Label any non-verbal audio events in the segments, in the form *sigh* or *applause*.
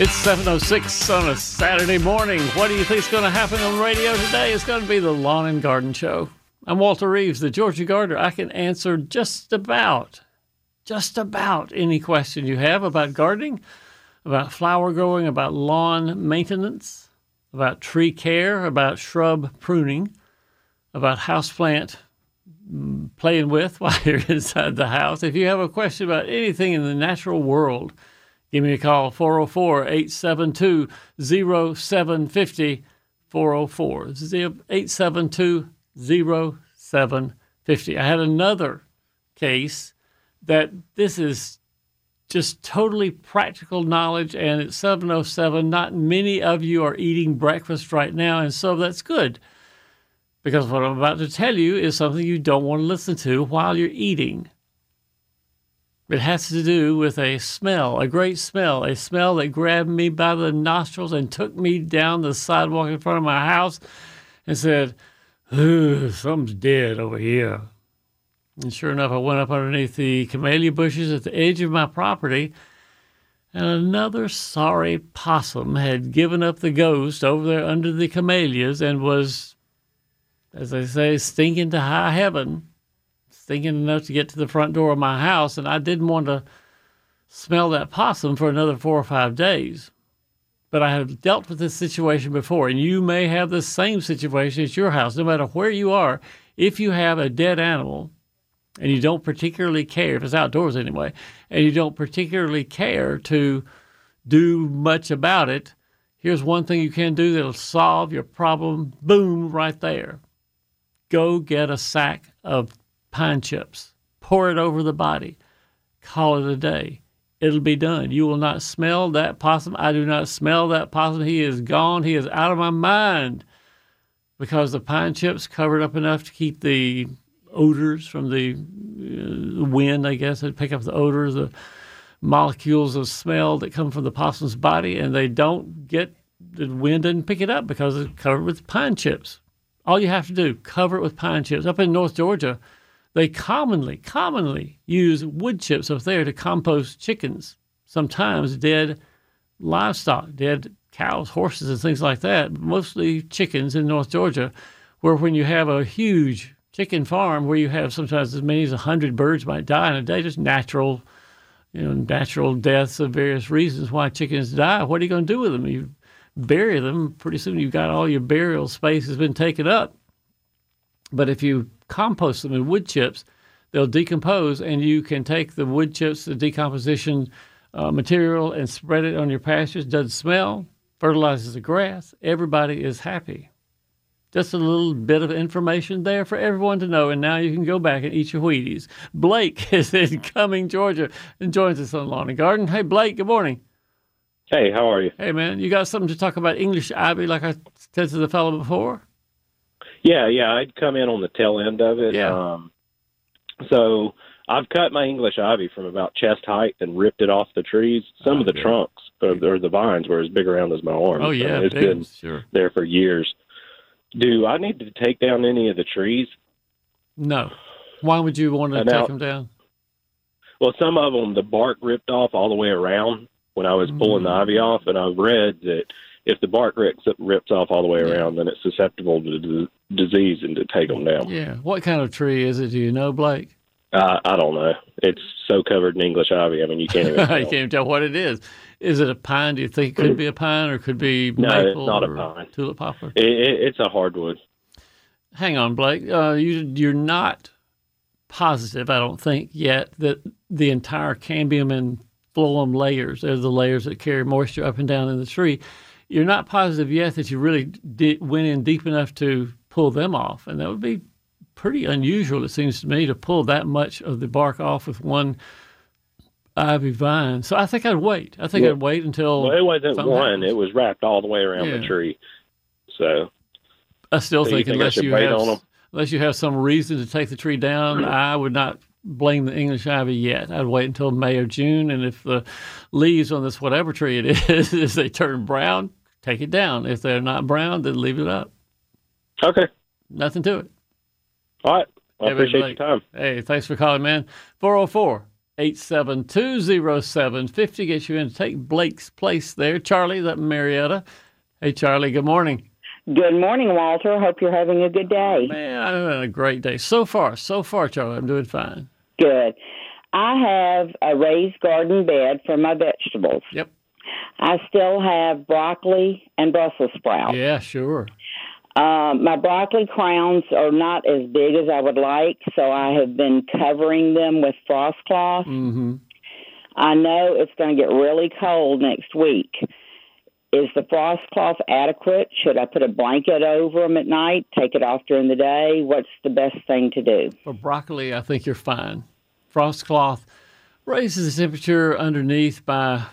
It's 7.06 on a Saturday morning. What do you think is going to happen on radio today? It's going to be the Lawn and Garden Show. I'm Walter Reeves, the Georgia Gardener. I can answer just about, just about any question you have about gardening, about flower growing, about lawn maintenance, about tree care, about shrub pruning, about houseplant mm, playing with *laughs* while you're inside the house. If you have a question about anything in the natural world, Give me a call, 404 872 0750. 404 872 0750. I had another case that this is just totally practical knowledge, and it's 707. Not many of you are eating breakfast right now, and so that's good because what I'm about to tell you is something you don't want to listen to while you're eating. It has to do with a smell, a great smell, a smell that grabbed me by the nostrils and took me down the sidewalk in front of my house and said, Something's dead over here. And sure enough, I went up underneath the camellia bushes at the edge of my property, and another sorry possum had given up the ghost over there under the camellias and was, as they say, stinking to high heaven thinking enough to get to the front door of my house, and I didn't want to smell that possum for another four or five days. But I have dealt with this situation before, and you may have the same situation at your house, no matter where you are. If you have a dead animal and you don't particularly care, if it's outdoors anyway, and you don't particularly care to do much about it, here's one thing you can do that'll solve your problem. Boom, right there. Go get a sack of pine chips, pour it over the body, call it a day. It'll be done. You will not smell that possum. I do not smell that possum. He is gone. He is out of my mind because the pine chips covered up enough to keep the odors from the uh, wind, I guess. They pick up the odors, the molecules of smell that come from the possum's body, and they don't get the wind doesn't pick it up because it's covered with pine chips. All you have to do, cover it with pine chips. Up in North Georgia, they commonly, commonly use wood chips up there to compost chickens, sometimes dead livestock, dead cows, horses, and things like that, mostly chickens in North Georgia, where when you have a huge chicken farm where you have sometimes as many as 100 birds might die in a day, just natural, you know, natural deaths of various reasons why chickens die. What are you going to do with them? You bury them, pretty soon you've got all your burial space has been taken up. But if you compost them in wood chips, they'll decompose, and you can take the wood chips, the decomposition uh, material, and spread it on your pastures. Doesn't smell, fertilizes the grass. Everybody is happy. Just a little bit of information there for everyone to know, and now you can go back and eat your Wheaties. Blake *laughs* is in Cumming, Georgia, and joins us on Lawn and Garden. Hey, Blake, good morning. Hey, how are you? Hey, man, you got something to talk about English ivy like I said to the fellow before? Yeah, yeah, I'd come in on the tail end of it. Yeah. Um, so I've cut my English ivy from about chest height and ripped it off the trees. Some of the Okay. trunks or, or the vines were as big around as my arm. Oh, yeah, So it's big been sure. there for years. Do I need to take down any of the trees? No. Why would you want to And take now- them down? Well, some of them the bark ripped off all the way around when I was pulling the Mm. ivy off, and I've read that if the bark rips, rips off all the way Yeah. around, then it's susceptible to d- disease and to take them down. Yeah. What kind of tree is it? Do you know, Blake? Uh, I don't know. It's so covered in English ivy. I mean, you can't even. *laughs* you tell. can't even tell what it is. Is it a pine? Do you think it could be a pine or could be *clears throat* No, it's maple not a pine. tulip poplar? It, it, it's a hardwood. Hang on, Blake. Uh, you you're not positive, I don't think yet, that the entire cambium and phloem layers are the layers that carry moisture up and down in the tree. You're not positive yet that you really did, went in deep enough to pull them off, and that would be pretty unusual. It seems to me to pull that much of the bark off with one ivy vine. So I think I'd wait. I think Yeah. I'd wait until Well, it wasn't one. happens. It was wrapped all the way around Yeah. the tree. So I still So you think think unless you have, unless you have some reason to take the tree down, *clears throat* I would not blame the English ivy yet. I'd wait until May or June, and if the leaves on this whatever tree it *laughs* is, if they turn brown, take it down. If they're not brown, then leave it up. Okay. Nothing to it. All right. I Hey, appreciate your time. Hey, thanks for calling, man. 404 872 gets you in to take Blake's place there. Charlie, that Marietta. Hey, Charlie, good morning. Good morning, Walter. Hope you're having a good day. Man, I'm having a great day. So far, so far, Charlie, I'm doing fine. Good. I have a raised garden bed for my vegetables. Yep. I still have broccoli and Brussels sprouts. Yeah, sure. Uh, my broccoli crowns are not as big as I would like, so I have been covering them with frost cloth. Mm-hmm. I know it's going to get really cold next week. Is the frost cloth adequate? Should I put a blanket over them at night, take it off during the day? What's the best thing to do? For broccoli, I think you're fine. Frost cloth raises the temperature underneath by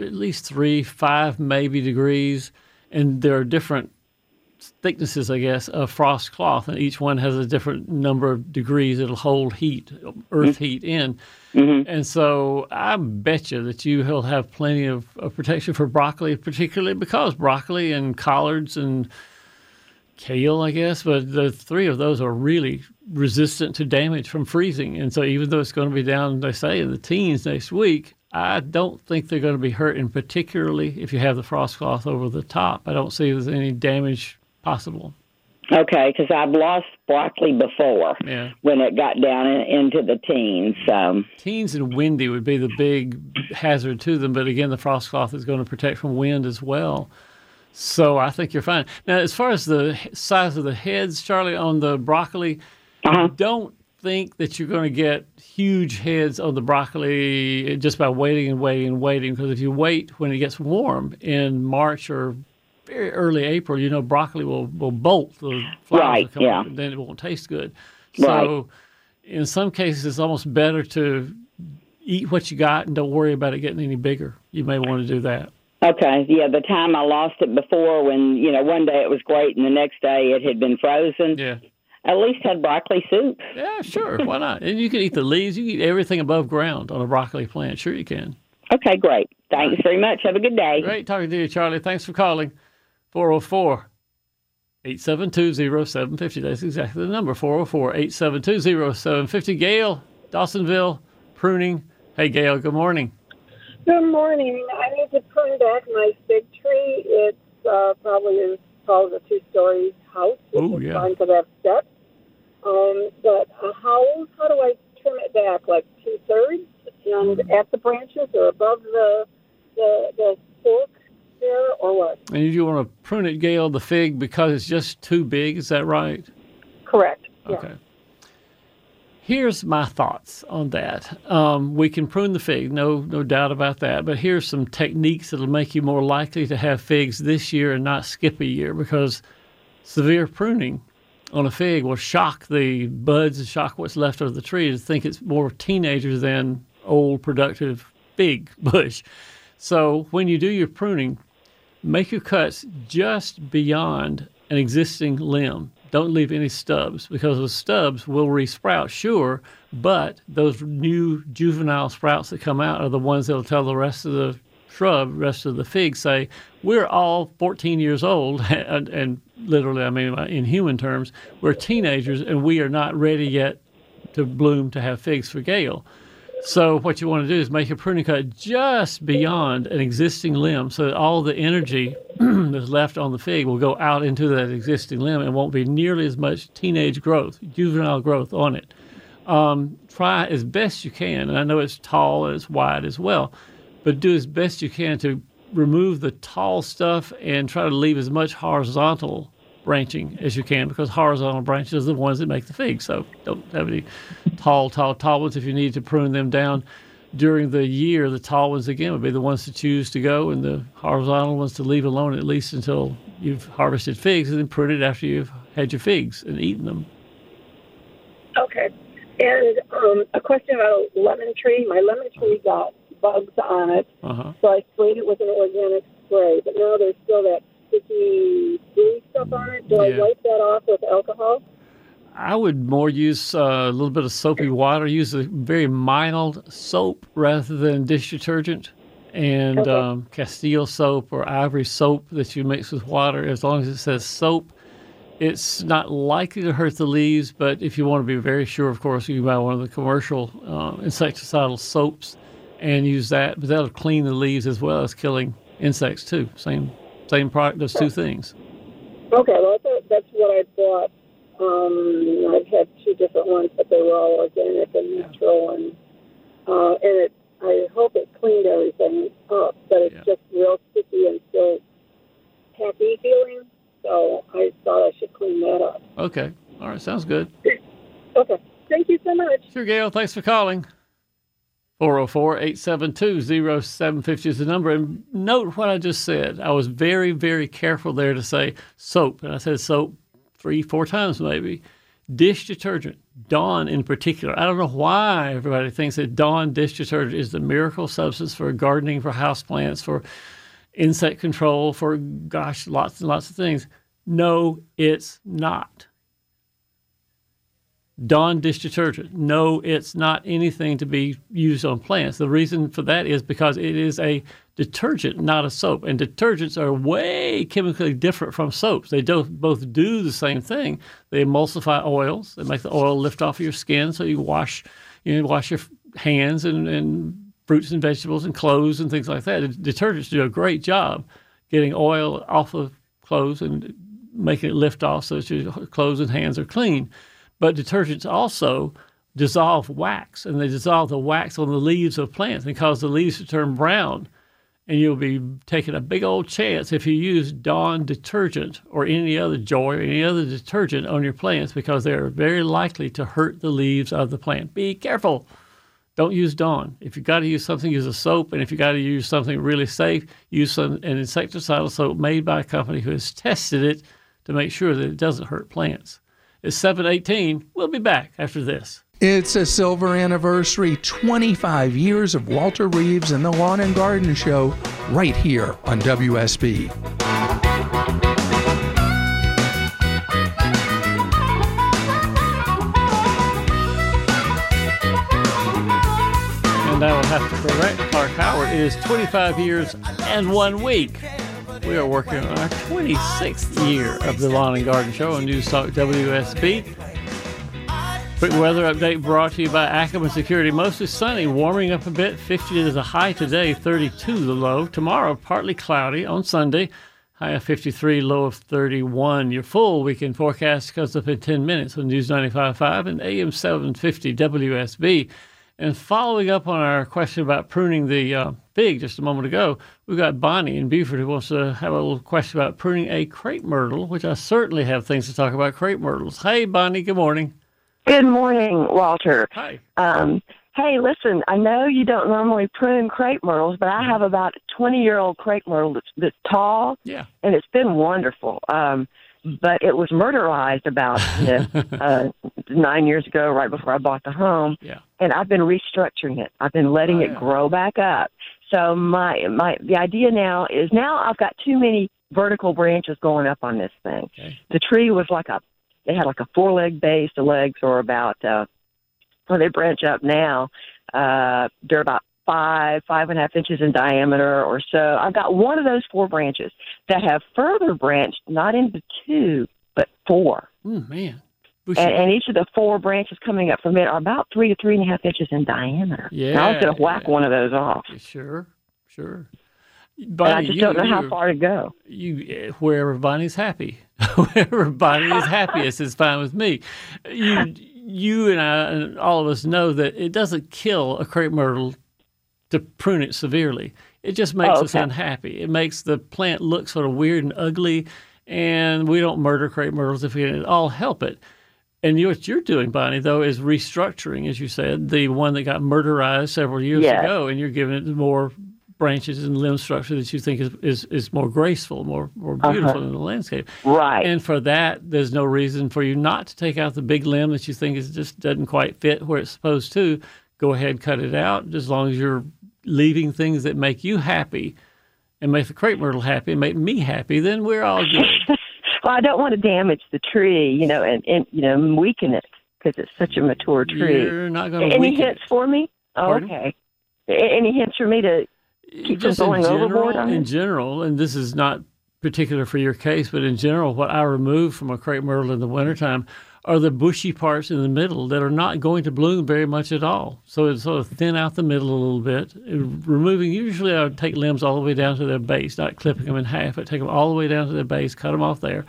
at least three, five, maybe degrees. And there are different thicknesses, I guess, of frost cloth, and each one has a different number of degrees it'll hold heat, earth mm-hmm. heat in. Mm-hmm. And so I bet you that you will have plenty of, of protection for broccoli, particularly because broccoli and collards and kale, I guess, but the three of those are really resistant to damage from freezing. And so even though it's going to be down, they say, in the teens next week, I don't think they're going to be hurting, particularly if you have the frost cloth over the top. I don't see there's any damage possible. Okay, because I've lost broccoli before Yeah. when it got down in, into the teens. So, Teens and windy would be the big hazard to them, but again, the frost cloth is going to protect from wind as well. So I think you're fine. Now, as far as the size of the heads, Charlie, on the broccoli, Uh-huh. don't think that you're going to get huge heads of the broccoli just by waiting and waiting and waiting. Because if you wait when it gets warm in March or very early April, you know broccoli will, will bolt. The flowers will Right, come yeah. up, and then it won't taste good. So in some cases, it's almost better to eat what you got and don't worry about it getting any bigger. You may want to do that. okay, yeah, the time I lost it before when, you know, one day it was great and the next day it had been frozen, Yeah. At least had broccoli soup. Yeah, sure. Why not? And you can eat the leaves. You can eat everything above ground on a broccoli plant. Sure, you can. Okay, great. Thanks very much. Have a good day. Great talking to you, Charlie. Thanks for calling. 404 872 0750. That's exactly the number 404 872 0750. Gail, Dawsonville, pruning. Hey, Gail, good morning. Good morning. I need to prune back my fig tree. It's uh, probably as tall as a two-story house. which Ooh, is yeah. Fine to have steps. Um, but uh, how how do I trim it back? Like two thirds, and at the branches or above the the the fork there, or what? And you want to prune it, Gail, the fig, because it's just too big. Is that right? Correct. Yeah. Okay. Here's my thoughts on that. Um, we can prune the fig, no, no doubt about that. But here's some techniques that'll make you more likely to have figs this year and not skip a year because severe pruning on a fig will shock the buds and shock what's left of the tree to think it's more teenagers than old productive fig *laughs* bush. So when you do your pruning, make your cuts just beyond an existing limb. Don't leave any stubs because those stubs will resprout, sure, but those new juvenile sprouts that come out are the ones that'll tell the rest of the shrub, rest of the fig, say, we're all 14 years old, *laughs* and, and literally, I mean, in human terms, we're teenagers and we are not ready yet to bloom to have figs for Gail. So what you want to do is make a pruning cut just beyond an existing limb, so that all the energy *clears throat* that's left on the fig will go out into that existing limb and won't be nearly as much teenage growth, juvenile growth on it. Um, try as best you can, and I know it's tall and it's wide as well, but do as best you can to remove the tall stuff and try to leave as much horizontal branching as you can because horizontal branches are the ones that make the fig. So don't have any tall, tall, tall ones. If you need to prune them down during the year, the tall ones again would be the ones to choose to go, and the horizontal ones to leave alone at least until you've harvested figs, and then prune it after you've had your figs and eaten them. Okay. And um, a question about a lemon tree. My lemon tree got bugs on it, Uh huh. so I sprayed it with an organic spray. But now there's still that sticky, gooey stuff on it. Do Yeah. I wipe that off with alcohol? I would more use uh, a little bit of soapy water. Use a very mild soap rather than dish detergent, and Okay. um, Castile soap or Ivory soap that you mix with water. As long as it says soap, it's not likely to hurt the leaves. But if you want to be very sure, of course, you can buy one of the commercial uh, insecticidal soaps and use that. But that'll clean the leaves as well as killing insects too. Same same product does two things. Okay, well, that's what I bought. Um, I've had two different ones, but they were all organic and natural, and uh, and it. I hope it cleaned everything up, but it's Yeah. just real sticky and still tacky feeling. So I thought I should clean that up. Okay. All right. Sounds good. *laughs* Okay, thank you so much. Sure, Gail. Thanks for calling. 404 872 0750 is the number. And note what I just said. I was very, very careful there to say soap. And I said soap three, four times maybe. Dish detergent, Dawn in particular. I don't know why everybody thinks that Dawn dish detergent is the miracle substance for gardening, for houseplants, for insect control, for gosh, lots and lots of things. No, it's not. Dawn dish detergent. No, it's not anything to be used on plants. The reason for that is because it is a detergent, not a soap. And detergents are way chemically different from soaps. They do, both do the same thing. They emulsify oils. They make the oil lift off of your skin, so you wash, you know, wash your hands and, and fruits and vegetables and clothes and things like that. Detergents do a great job getting oil off of clothes and making it lift off so that your clothes and hands are clean. But detergents also dissolve wax, and they dissolve the wax on the leaves of plants and cause the leaves to turn brown. And you'll be taking a big old chance if you use Dawn detergent or any other Joy or any other detergent on your plants because they're very likely to hurt the leaves of the plant. Be careful. Don't use Dawn. If you've got to use something, use a soap. And if you've got to use something really safe, use some, an insecticidal soap made by a company who has tested it to make sure that it doesn't hurt plants. It's 718. We'll be back after this. It's a silver anniversary 25 years of Walter Reeves and the Lawn and Garden Show right here on WSB. And I will have to correct Clark Howard. It is 25 years and one week. We are working on our 26th year of the Lawn and Garden Show on News Talk WSB. Quick weather update brought to you by Ackerman Security. Mostly sunny, warming up a bit. 50 is the high today, 32 the low. Tomorrow, partly cloudy on Sunday. High of 53, low of 31. Your full weekend forecast comes up in 10 minutes on News 95.5 and AM 750 WSB. And following up on our question about pruning the uh, fig just a moment ago, we've got Bonnie in Buford who wants to have a little question about pruning a crepe myrtle, which I certainly have things to talk about crepe myrtles. Hey, Bonnie, good morning. Good morning, Walter. Hi. Um, hey, listen, I know you don't normally prune crepe myrtles, but I have about a 20 year old crepe myrtle that's, that's tall, Yeah. and it's been wonderful. Um, but it was murderized about you know, *laughs* uh, nine years ago, right before I bought the home, Yeah. and I've been restructuring it. I've been letting Oh, it yeah. grow back up. So my my the idea now is now I've got too many vertical branches going up on this thing. Okay. The tree was like a they had like a four leg base. The legs are about uh when they branch up now, uh they're about five, five and a half inches in diameter or so. I've got one of those four branches that have further branched, not into two, but four. Mm, man. And, and each of the four branches coming up from it are about three to three and a half inches in diameter. And I was going to whack yeah. one of those off. Sure. Sure. And I just you- don't know how far to go. you eh, wherever Bonnie's happy, *laughs* wherever Bonnie is happiest is fine with me. You, you and I and all of us know that it doesn't kill a crepe myrtle to prune it severely. It just makes Oh, us unhappy. It makes the plant look sort of weird and ugly, and we don't murder crepe myrtles if we can at all help it. And what you're doing, Bonnie, though, is restructuring, as you said, the one that got murderized several years Yes. ago, and you're giving it more branches and limb structure that you think is, is, is more graceful, more more uh-huh. beautiful in the landscape. Right. And for that, there's no reason for you not to take out the big limb that you think is just doesn't quite fit where it's supposed to. Go ahead, cut it out. As long as you're leaving things that make you happy and make the crepe myrtle happy and make me happy, then we're all good. *laughs* Well, I don't want to damage the tree, you know, and, and you know, weaken it because it's such a mature tree. You're not going to Any hints for me? Oh, okay. Any hints for me to keep from just in going general, overboard on in it? general, and this is not particular for your case, but in general, what I remove from a crepe myrtle in the wintertime are the bushy parts in the middle that are not going to bloom very much at all. So it sort of thin out the middle a little bit. Removing, usually I would take limbs all the way down to their base, not clipping them in half, but take them all the way down to their base, cut them off there.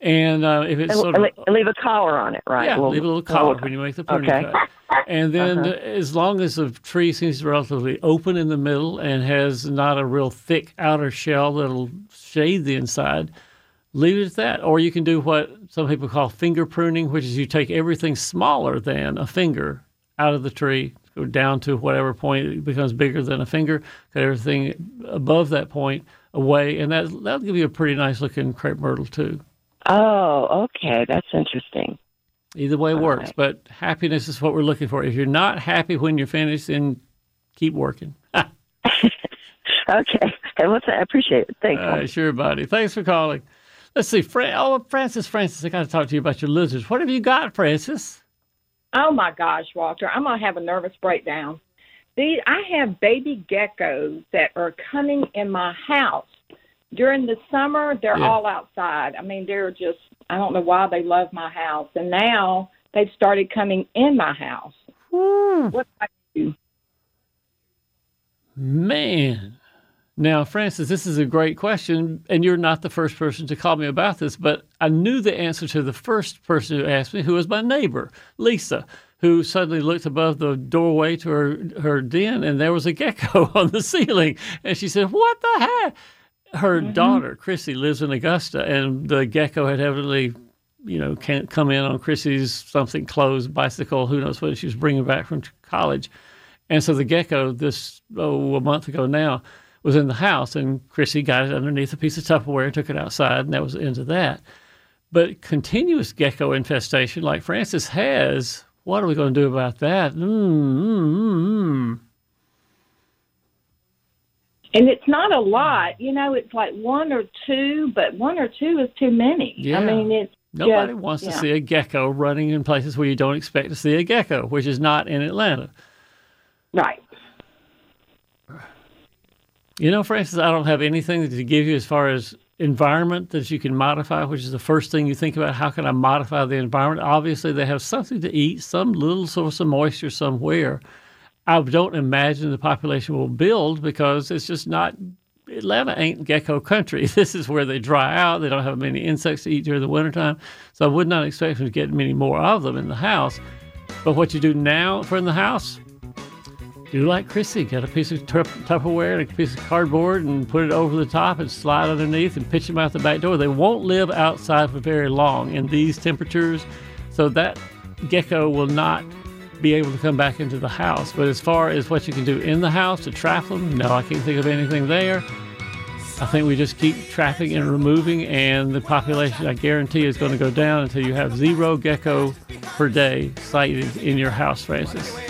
And uh, if it's And, sort of and leave a collar on it, right? yeah, Well, leave a little well, collar when you make the pruning okay. cut. *laughs* And then Uh-huh. as long as the tree seems relatively open in the middle and has not a real thick outer shell that'll shade the inside, leave it at that. Or you can do what some people call finger pruning, which is you take everything smaller than a finger out of the tree, go down to whatever point it becomes bigger than a finger, cut everything above that point away, and that that'll give you a pretty nice looking crepe myrtle too. Oh, okay. That's interesting. Either way All works, right. but happiness is what we're looking for. If you're not happy when you're finished, then keep working. *laughs* *laughs* Okay. That? I appreciate it. Thanks. All right, sure, buddy. Thanks for calling. Let's see. Fra- oh, Francis, Francis, I got to talk to you about your lizards. What have you got, Francis? Oh my gosh, Walter, I'm gonna have a nervous breakdown. These I have baby geckos that are coming in my house. During the summer, they're Yeah. all outside. I mean, they're just I don't know why they love my house. And now they've started coming in my house. What do I do? Man. Now, Francis, this is a great question, and you're not the first person to call me about this, but I knew the answer to the first person who asked me, who was my neighbor, Lisa, who suddenly looked above the doorway to her, her den, and there was a gecko *laughs* on the ceiling. And she said, What the heck? Her mm-hmm. daughter, Chrissy, lives in Augusta, and the gecko had evidently, you know, can't come in on Chrissy's something clothes, bicycle, who knows what she was bringing back from college. And so the gecko, this oh a month ago now, was in the house, and Chrissy got it underneath a piece of Tupperware and took it outside, and that was the end of that. But continuous gecko infestation, like Francis has, what are we going to do about that? Mm, mm, mm. And it's not a lot, you know, it's like one or two, but one or two is too many. Yeah. I mean it's Nobody just- wants to yeah. see a gecko running in places where you don't expect to see a gecko, which is not in Atlanta. Right. You know, Francis, I don't have anything to give you as far as environment that you can modify, which is the first thing you think about. How can I modify the environment? Obviously, they have something to eat, some little source of moisture somewhere. I don't imagine the population will build because it's just not. Atlanta ain't gecko country. *laughs* This is where they dry out. They don't have many insects to eat during the wintertime. So I would not expect them to get many more of them in the house. But what you do now for in the house, do like Chrissy, get a piece of tup- Tupperware and a piece of cardboard and put it over the top and slide underneath and pitch them out the back door. They won't live outside for very long in these temperatures, so that gecko will not be able to come back into the house. But as far as what you can do in the house to trap them, no, I can't think of anything there. I think we just keep trapping and removing, and the population, I guarantee, is going to go down until you have zero gecko per day sighted in your house, Francis.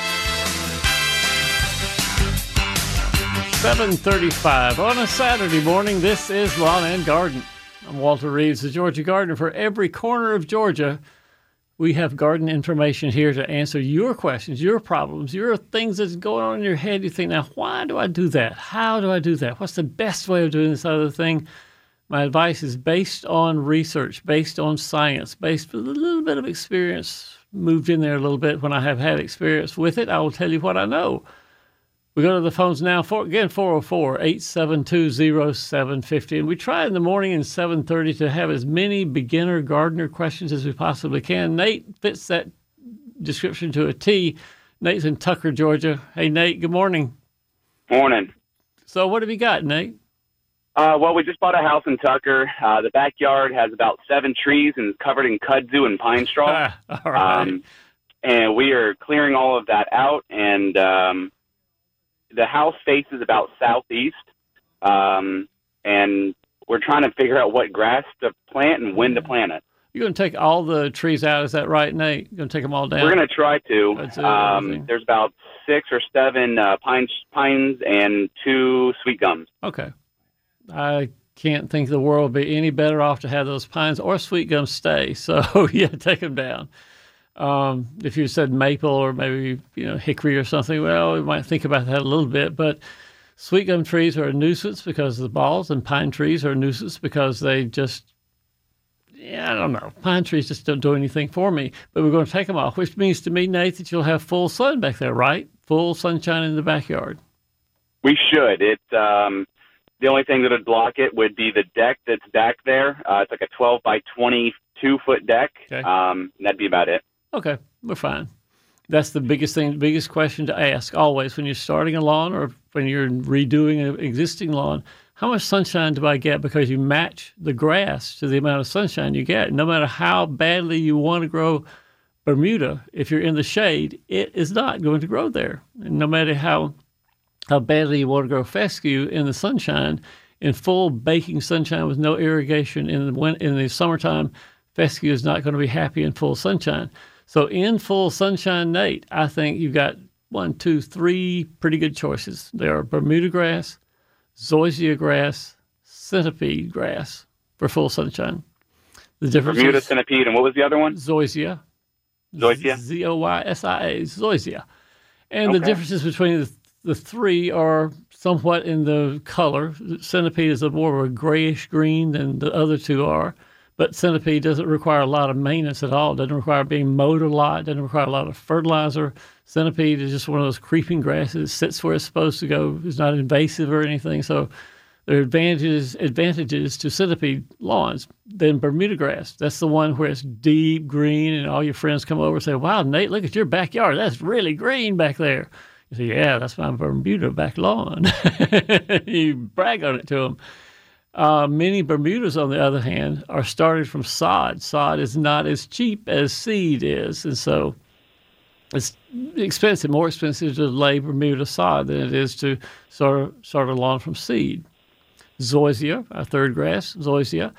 735 on a Saturday morning. This is Lawn and Garden. I'm Walter Reeves, the Georgia Gardener. For every corner of Georgia, we have garden information here to answer your questions, your problems, your things that's going on in your head. You think, now, why do I do that? How do I do that? What's the best way of doing this other thing? My advice is based on research, based on science, based with a little bit of experience moved in there a little bit. When I have had experience with it, I will tell you what I know. We go to the phones now. For, again, 404-872-0750. And we try in the morning and 7.30 to have as many beginner gardener questions as we possibly can. Nate fits that description to a T. Nate's in Tucker, Georgia. Hey, Nate, good morning. Morning. So what have you got, Nate? Uh, well, we just bought a house in Tucker. Uh, the backyard has about seven trees and is covered in kudzu and pine straw. *laughs* all right. Um, and we are clearing all of that out. And um, the house faces about southeast. Um, and we're trying to figure out what grass to plant and when to plant it. You're going to take all the trees out, is that right, Nate? You're going to take them all down? We're going to try to. That's Um, there's about six or seven uh, pine, pines and two sweet gums. Okay. I can't think the world would be any better off to have those pines or sweet gums stay. *laughs* So yeah, take them down. Um, if you said maple or maybe you know hickory or something, well, we might think about that a little bit. But sweet gum trees are a nuisance because of the balls, and pine trees are a nuisance because they just yeah, I don't know. Pine trees just don't do anything for me. But we're going to take them off, which means to me, Nate, that you'll have full sun back there, right? Full sunshine in the backyard. We should. It um, the only thing that would block it would be the deck that's back there. Uh, it's like a 12 by 22 foot deck. Okay. Um, that'd be about it. Okay, we're fine. That's the biggest thing, biggest question to ask always when you're starting a lawn or when you're redoing an existing lawn. How much sunshine do I get? Because you match the grass to the amount of sunshine you get. No matter how badly you want to grow Bermuda, if you're in the shade, it is not going to grow there. And no matter how how badly you want to grow fescue in the sunshine, in full baking sunshine with no irrigation in the in the summertime, fescue is not going to be happy in full sunshine. So in full sunshine, Nate, I think you've got one, two, three pretty good choices. There are Bermuda grass, zoysia grass, centipede grass for full sunshine. The difference Bermuda is centipede, and what was the other one? zoysia. Zoysia? Z O Y S I A, zoysia. And the differences between the, the three are somewhat in the color. Centipede is a more of a grayish green than the other two are. But centipede doesn't require a lot of maintenance at all. It Doesn't require being mowed a lot. It Doesn't require a lot of fertilizer. Centipede is just one of those creeping grasses. It Sits where it's supposed to go. It's not invasive or anything. So there are advantages advantages to centipede lawns than Bermuda grass. That's the one where it's deep green, and all your friends come over and say, "Wow, Nate, look at your backyard. That's really green back there." You say, "Yeah, that's my Bermuda back lawn." *laughs* you brag on it to them. Uh, many Bermudas, on the other hand, are started from sod. Sod is not as cheap as seed is, and so it's expensive, more expensive to lay Bermuda sod than it is to start, start a lawn from seed. Zoysia, our third grass, Zoysia.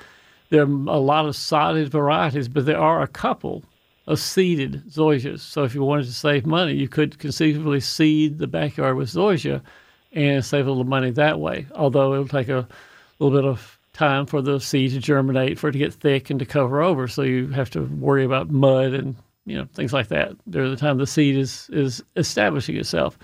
There are a lot of sodded varieties, but there are a couple of seeded zoysias. So if you wanted to save money, you could conceivably seed the backyard with zoysia and save a little money that way. Although it'll take a little bit of time for the seed to germinate, for it to get thick and to cover over. So you have to worry about mud and you know things like that during the time the seed is is establishing itself.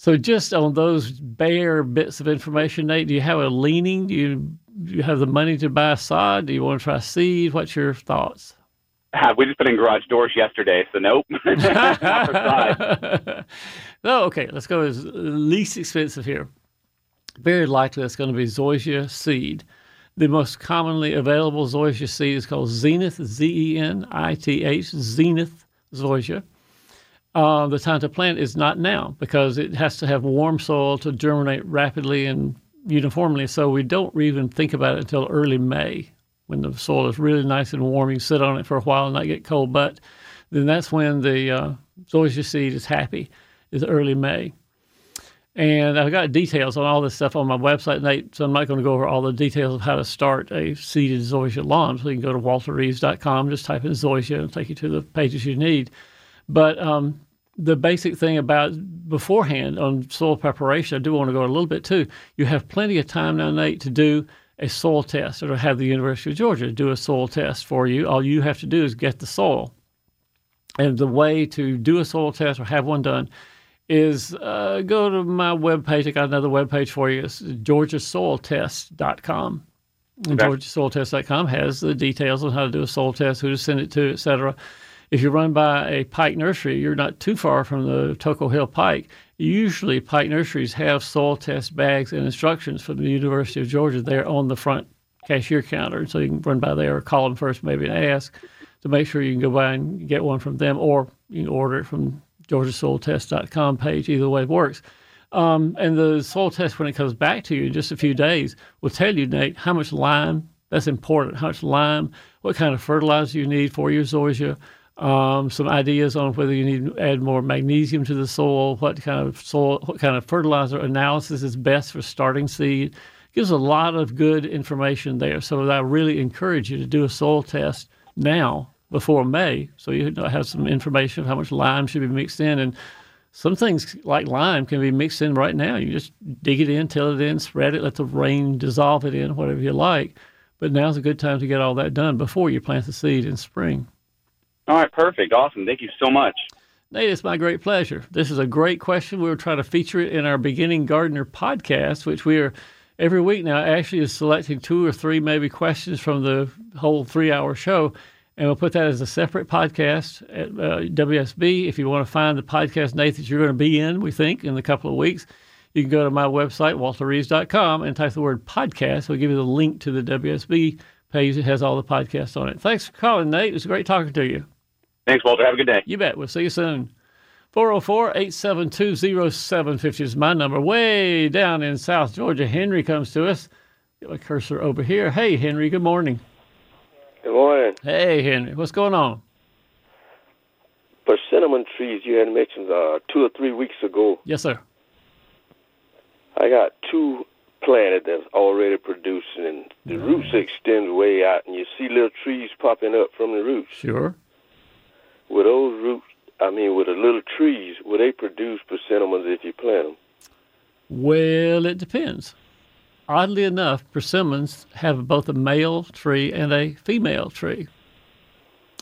So just on those bare bits of information, Nate, do you have a leaning? Do you, do you have the money to buy sod? Do you want to try seed? What's your thoughts? Ah, we just put in garage doors yesterday, so nope. *laughs* Not for side. *laughs* no, okay, let's go as least expensive here. Very likely it's going to be zoysia seed. The most commonly available zoysia seed is called Zenith, Z E N I T H, Zenith zoysia. Uh, the time to plant is not now because it has to have warm soil to germinate rapidly and uniformly. So we don't even think about it until early May when the soil is really nice and warm. You sit on it for a while and not get cold, but then that's when the uh, zoysia seed is happy, is early May. And I've got details on all this stuff on my website, Nate, so I'm not going to go over all the details of how to start a seeded zoysia lawn. So you can go to walterreeves.com, just type in zoysia, and take you to the pages you need. But um, the basic thing about beforehand on soil preparation, I do want to go a little bit too. You have plenty of time now, Nate, to do a soil test or have the University of Georgia do a soil test for you. All you have to do is get the soil. And the way to do a soil test or have one done is uh, go to my webpage. I got another webpage for you. It's georgiasoiltest.com. And Okay. georgiasoiltest.com has the details on how to do a soil test, who to send it to, et cetera. If you run by a Pike nursery, you're not too far from the Toco Hill Pike. Usually, Pike nurseries have soil test bags and instructions from the University of Georgia there on the front cashier counter. So you can run by there or call them first, maybe, and ask to make sure you can go by and get one from them, or you can order it from georgiasoiltest.com page. Either way works. Um, and the soil test, when it comes back to you in just a few days, will tell you, Nate, how much lime. That's important. How much lime, what kind of fertilizer you need for your zoysia, um, some ideas on whether you need to add more magnesium to the soil, what kind of soil, what kind of fertilizer analysis is best for starting seed. Gives a lot of good information there. So I really encourage you to do a soil test now before May, so you have some information of how much lime should be mixed in. And some things like lime can be mixed in right now. You just dig it in, till it in, spread it, let the rain dissolve it in, whatever you like. But now's a good time to get all that done before you plant the seed in spring. All right, perfect. Awesome. Thank you so much. Nate, it's my great pleasure. This is a great question. We were trying to feature it in our Beginning Gardener podcast, which we are every week now actually is selecting two or three maybe questions from the whole three hour show and we'll put that as a separate podcast at uh, WSB. If you want to find the podcast, Nate, that you're going to be in, we think, in a couple of weeks, you can go to my website, walterreeves.com, and type the word podcast. We'll give you the link to the WSB page that has all the podcasts on it. Thanks for calling, Nate. It was great talking to you. Thanks, Walter. Have a good day. You bet. We'll see you soon. 404 872 0750 is my number. Way down in South Georgia, Henry comes to us. Get my cursor over here. Hey, Henry, good morning. Good morning. Hey, Henry. What's going on? Persimmon trees you had mentioned uh, two or three weeks ago. Yes, sir. I got two planted that's already producing, and the Mm. roots extend way out, and you see little trees popping up from the roots. Sure. With those roots, I mean, with the little trees, will they produce persimmons if you plant them? Well, it depends. Oddly enough, persimmons have both a male tree and a female tree.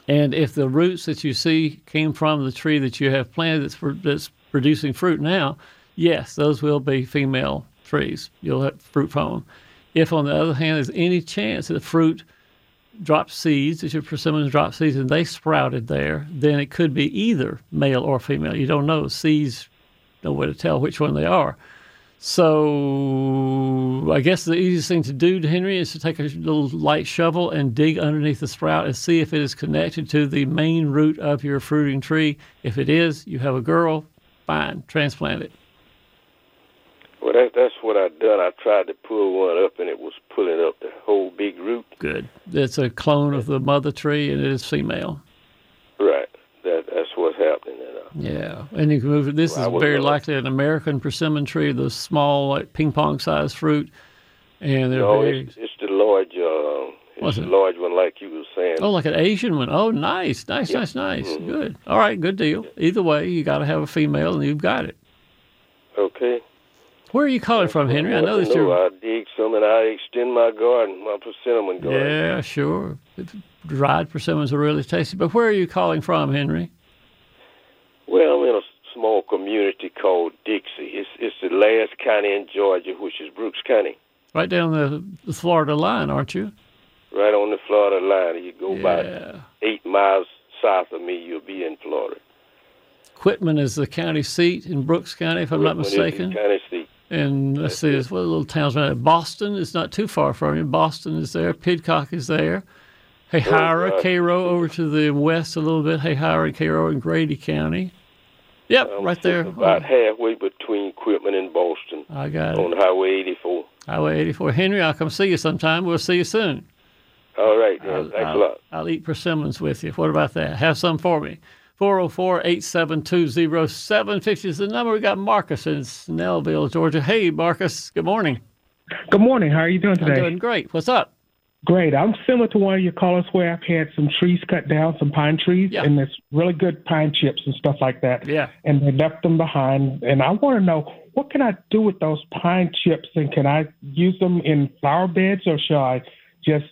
And if the roots that you see came from the tree that you have planted that's, that's producing fruit now, yes, those will be female trees. You'll have fruit from them. If, on the other hand, there's any chance that the fruit dropped seeds, that your persimmons dropped seeds and they sprouted there, then it could be either male or female. You don't know. Seeds no way to tell which one they are. So I guess the easiest thing to do, Henry, is to take a little light shovel and dig underneath the sprout and see if it is connected to the main root of your fruiting tree. If it is, you have a girl, fine, transplant it. Well, that's that's what I done. I tried to pull one up, and it was pulling up the whole big root. Good. It's a clone of the mother tree, and it is female. Right. That that's what's happening. And, uh, Yeah, and you can move it. This Well, is very gonna- likely an American persimmon tree, the small, like ping pong sized fruit, and they're no, very it's, it's the large. Uh, it's it? the large one, like you were saying. Oh, like an Asian one. Oh, nice, nice, nice, nice. Mm-hmm. Good. All right, good deal. Either way, you got to have a female, and you've got it. Okay. Where are you calling from, Henry? I know that you're. I dig some and I extend my garden, my persimmon garden. Yeah, sure. Dried persimmons are really tasty. But where are you calling from, Henry? Well, I'm in a small community called Dixie. It's it's the last county in Georgia, which is Brooks County, Right down the, the Florida line, aren't you? right on the Florida line. You go Yeah. about eight miles south of me, you'll be in Florida. Quitman is the county seat in Brooks County, if I'm not Quitman the mistaken. county seat. And let's see, there's what little towns around. Boston is not too far from you. Boston is there. Pidcock is there. Hahira, God. Uh, Cairo over to the west a little bit. Hahira and Cairo in Grady County. Yep, I'm right there. About halfway between Quitman and Boston I got on it. Highway 84. Highway 84. Henry, I'll come see you sometime. We'll see you soon. All right, then. I'll, Thanks a I'll- lot. I'll eat persimmons with you. What about that? Have some for me. 404 872 0750 is the number. We got Marcus in Snellville, Georgia. Hey, Marcus. Good morning. Good morning. How are you doing I'm today? doing great. What's up? Great. I'm similar to one of your callers where I've had some trees cut down, some pine trees, Yeah. and there's really good pine chips and stuff like that. Yeah. And they left them behind. And I want to know what can I do with those pine chips, and can I use them in flower beds, or shall I just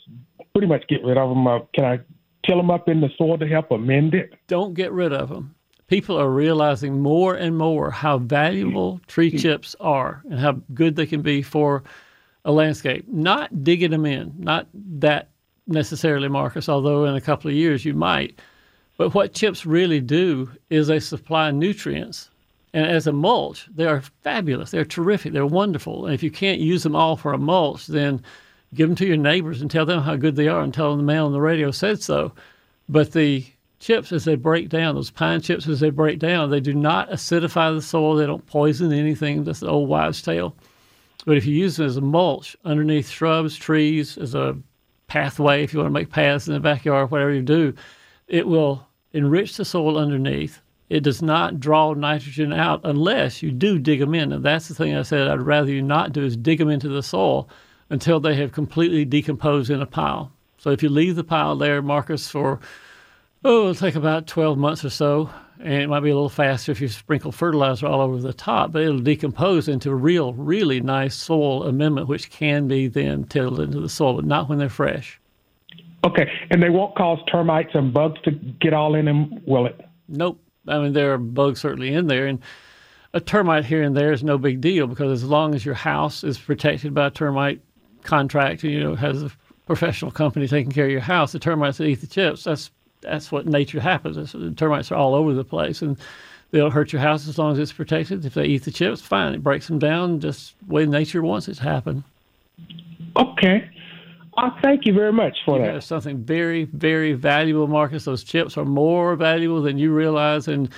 pretty much get rid of them? Uh, can I till them up in the soil to help amend it? don't get rid of them. People are realizing more and more how valuable tree chips are and how good they can be for a landscape. Not digging them in, not that necessarily, Marcus, although in a couple of years you might. But what chips really do is they supply nutrients. And as a mulch, they are fabulous. They're terrific. They're wonderful. And if you can't use them all for a mulch, then give them to your neighbors and tell them how good they are and tell them the man on the radio said so. But the chips as they break down, those pine chips as they break down, they do not acidify the soil. They don't poison anything. That's the old wives' tale. But if you use them as a mulch underneath shrubs, trees, as a pathway, if you want to make paths in the backyard, whatever you do, it will enrich the soil underneath. It does not draw nitrogen out unless you do dig them in. And that's the thing I said I'd rather you not do is dig them into the soil until they have completely decomposed in a pile. So if you leave the pile there, Marcus, for oh, it'll take about 12 months or so, and it might be a little faster if you sprinkle fertilizer all over the top, but it'll decompose into a real, really nice soil amendment, which can be then tilled into the soil, but not when they're fresh. Okay, and they won't cause termites and bugs to get all in them, will it? Nope. I mean, there are bugs certainly in there, and a termite here and there is no big deal because as long as your house is protected by a termite contract, you know, has a professional company taking care of your house, the termites that eat the chips, that's that's what nature happens. The termites are all over the place, and they'll hurt your house as long as it's protected. If they eat the chips, fine. It breaks them down just the way nature wants it to happen. Okay. Uh, thank you very much for you that. Something very, very valuable, Marcus. Those chips are more valuable than you realize, and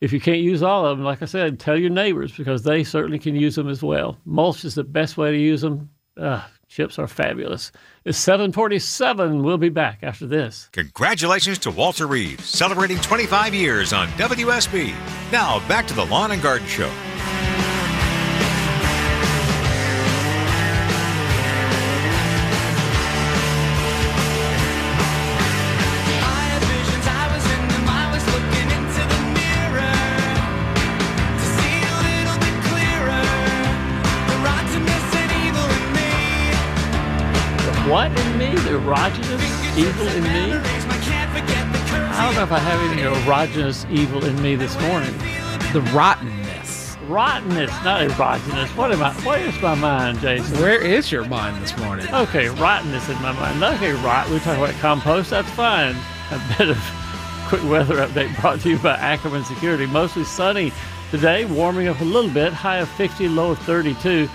if you can't use all of them, like I said, tell your neighbors because they certainly can use them as well. Mulch is the best way to use them. Uh, chips are fabulous. It's 747. We'll be back after this. Congratulations to Walter Reeves, celebrating 25 years on WSB. Now, back to the Lawn and Garden Show. Evil in me? I don't know if I have any erogenous evil in me this morning. The rottenness. Rottenness, not erogenous. What am I? Where is my mind, Jason? Where is your mind this morning? Okay, rottenness in my mind. Okay, rot. We talk about compost. That's fine. A bit of quick weather update brought to you by Ackerman Security. Mostly sunny today, warming up a little bit. High of 50, low of 32.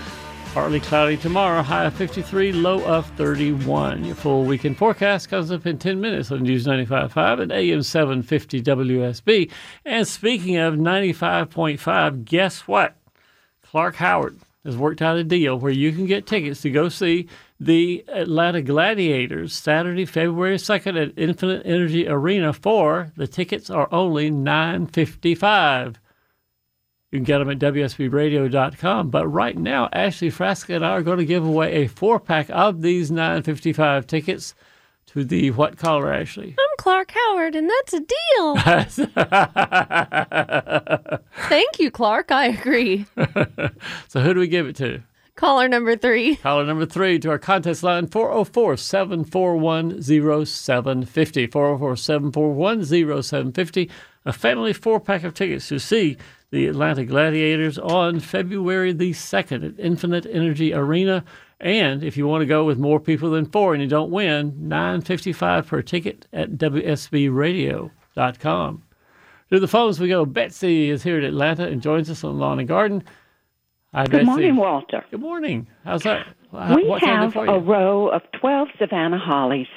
Partly cloudy tomorrow, high of 53, low of 31. Your full weekend forecast comes up in 10 minutes on News 95.5 and AM 750 WSB. And speaking of 95.5, guess what? Clark Howard has worked out a deal where you can get tickets to go see the Atlanta Gladiators Saturday, February 2nd at Infinite Energy Arena for the tickets are only 955 you can get them at WSBRadio.com. But right now, Ashley Frasca and I are going to give away a four pack of these 955 tickets to the what caller, Ashley? I'm Clark Howard, and that's a deal. *laughs* *laughs* Thank you, Clark. I agree. *laughs* so, who do we give it to? Caller number three. Caller number three to our contest line 404 741 0750. 404 741 0750. A family four pack of tickets to see the Atlanta Gladiators on February the 2nd at Infinite Energy Arena. And if you want to go with more people than four and you don't win, nine fifty five per ticket at WSBRadio.com. To the phones we go. Betsy is here in Atlanta and joins us on Lawn and Garden. Hi, Good Betsy. morning, Walter. Good morning. How's that? We what can I do have a row of 12 Savannah hollies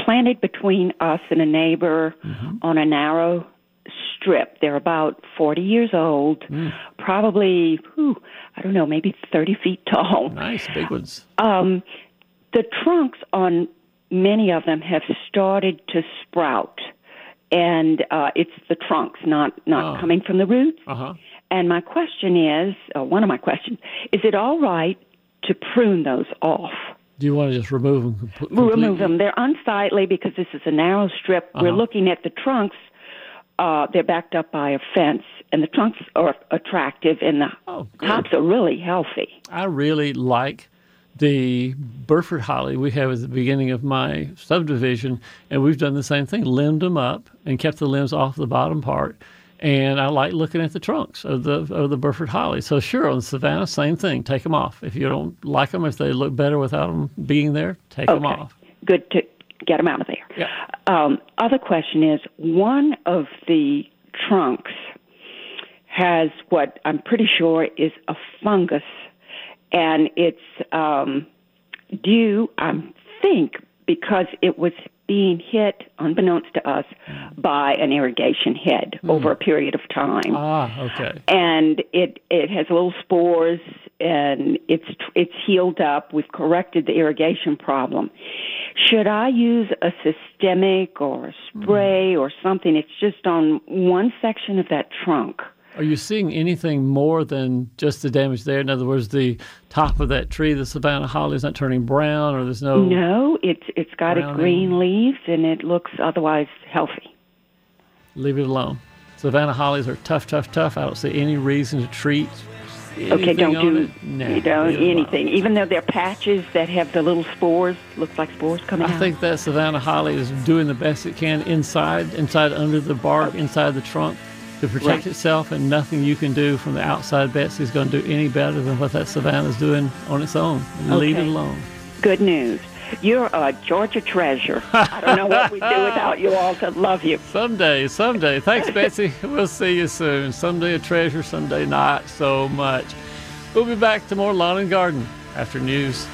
planted between us and a neighbor Mm-hmm. on a narrow strip. They're about 40 years old, Mm. probably, whew, I don't know, maybe 30 feet tall. Nice, big ones. Um, the trunks on many of them have started to sprout, and uh, it's the trunks, not not Oh. coming from the roots. Uh huh. And my question is, uh, one of my questions, is it all right to prune those off? Do you want to just remove them completely? remove them. They're unsightly because this is a narrow strip. We're Uh-huh. looking at the trunks. Uh, they're backed up by a fence, and the trunks are attractive, and the Oh, tops are really healthy. I really like the Burford holly we have at the beginning of my subdivision, and we've done the same thing, limbed them up and kept the limbs off the bottom part. And I like looking at the trunks of the of the Burford holly. So sure, on the Savannah, same thing. Take them off if you don't like them. If they look better without them being there, take them Okay. off. Good to get them out of there. Yeah. Um, other question is one of the trunks has what I'm pretty sure is a fungus, and it's um, due, I think, because it was being hit, unbeknownst to us, by an irrigation head over a period of time. Ah, okay. And it it has little spores, and it's it's healed up. We've corrected the irrigation problem. Should I use a systemic or a spray mm. or something? It's just on one section of that trunk. Are you seeing anything more than just the damage there? In other words, the top of that tree, the Savannah holly, is not turning brown, or there's no. No, it's it's got a browning? green leaves and it looks otherwise healthy. Leave it alone. Savannah hollies are tough, tough, tough. I don't see any reason to treat. Okay, don't do it. Nah, you don't leave it alone. anything. Even though they're patches that have the little spores, looks like spores coming I out. I think that Savannah holly is doing the best it can inside, inside under the bark, oh. inside the trunk to protect Right. itself, and nothing you can do from the outside, Betsy, is going to do any better than what that Savannah is doing on its own. Leave it alone. Good news. You're a Georgia treasure. I don't know what we'd do without you all. To love you. Someday, someday. Thanks, Betsy. We'll see you soon. Someday a treasure, someday not so much. We'll be back to more Lawn and Garden after news.